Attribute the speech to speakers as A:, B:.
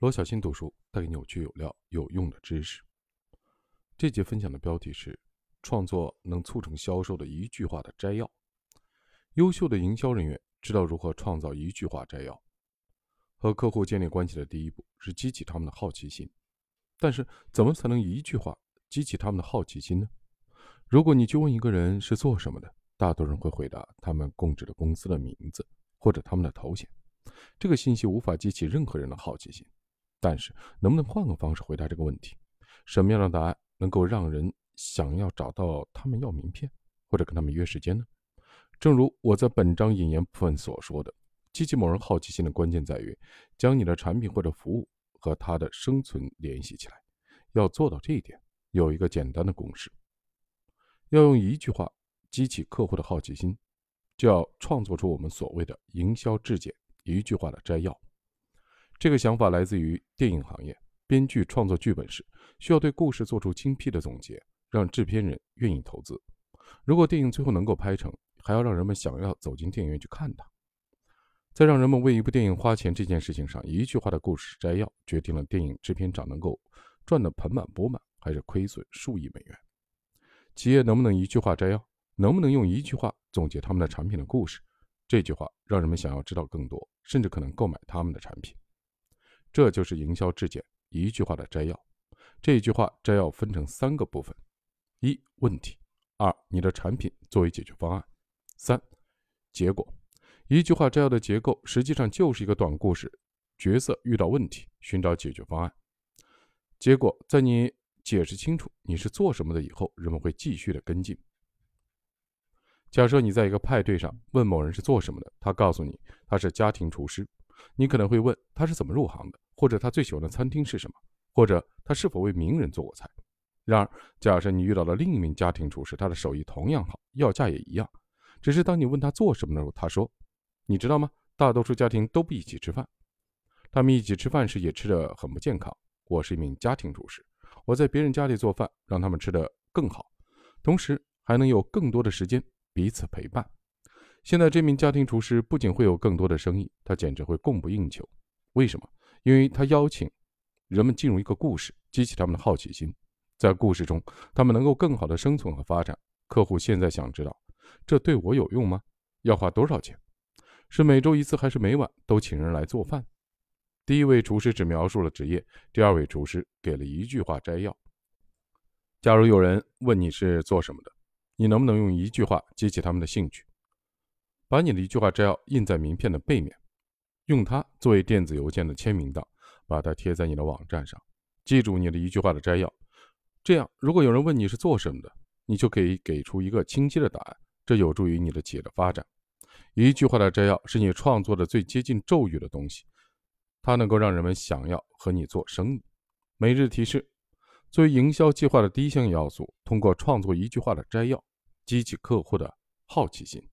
A: 罗小新读书带给你有趣、有料、有用的知识。这节分享的标题是“创作能促成销售的一句话的摘要”。优秀的营销人员知道如何创造一句话摘要。和客户建立关系的第一步是激起他们的好奇心，但是怎么才能一句话激起他们的好奇心呢？如果你去问一个人是做什么的，大多人会回答他们供职的公司的名字或者他们的头衔。这个信息无法激起任何人的好奇心。但是，能不能换个方式回答这个问题？什么样的答案能够让人想要找到他们要名片，或者跟他们约时间呢？正如我在本章引言部分所说的，激起某人好奇心的关键在于将你的产品或者服务和他的生存联系起来。要做到这一点，有一个简单的公式：要用一句话激起客户的好奇心，就要创作出我们所谓的营销质检一句话的摘要。这个想法来自于电影行业。编剧创作剧本时，需要对故事做出精辟的总结，让制片人愿意投资。如果电影最后能够拍成，还要让人们想要走进电影院去看它。在让人们为一部电影花钱这件事情上，一句话的故事摘要决定了电影制片厂能够赚得盆满钵满，还是亏损数亿美元。企业能不能一句话摘要？能不能用一句话总结他们的产品的故事？这句话让人们想要知道更多，甚至可能购买他们的产品。这就是营销质检一句话的摘要。这一句话摘要分成三个部分：一、问题；二、你的产品作为解决方案；三、结果。一句话摘要的结构实际上就是一个短故事，角色遇到问题，寻找解决方案。结果，在你解释清楚你是做什么的以后，人们会继续的跟进。假设你在一个派对上问某人是做什么的，他告诉你他是家庭厨师。你可能会问他是怎么入行的，或者他最喜欢的餐厅是什么，或者他是否为名人做过菜。然而，假设你遇到了另一名家庭厨师，他的手艺同样好，要价也一样，只是当你问他做什么的时候，他说：“你知道吗？大多数家庭都不一起吃饭，他们一起吃饭时也吃得很不健康。我是一名家庭厨师，我在别人家里做饭，让他们吃得更好，同时还能有更多的时间彼此陪伴。”现在这名家庭厨师不仅会有更多的生意，他简直会供不应求。为什么？因为他邀请人们进入一个故事，激起他们的好奇心。在故事中，他们能够更好的生存和发展。客户现在想知道，这对我有用吗？要花多少钱？是每周一次还是每晚都请人来做饭？第一位厨师只描述了职业，第二位厨师给了一句话摘要。假如有人问你是做什么的，你能不能用一句话激起他们的兴趣？把你的一句话摘要印在名片的背面，用它作为电子邮件的签名档，把它贴在你的网站上。记住你的一句话的摘要，这样如果有人问你是做什么的，你就可以给出一个清晰的答案。这有助于你的企业的发展。一句话的摘要是你创作的最接近咒语的东西，它能够让人们想要和你做生意。每日提示：作为营销计划的第一项要素，通过创作一句话的摘要，激起客户的好奇心。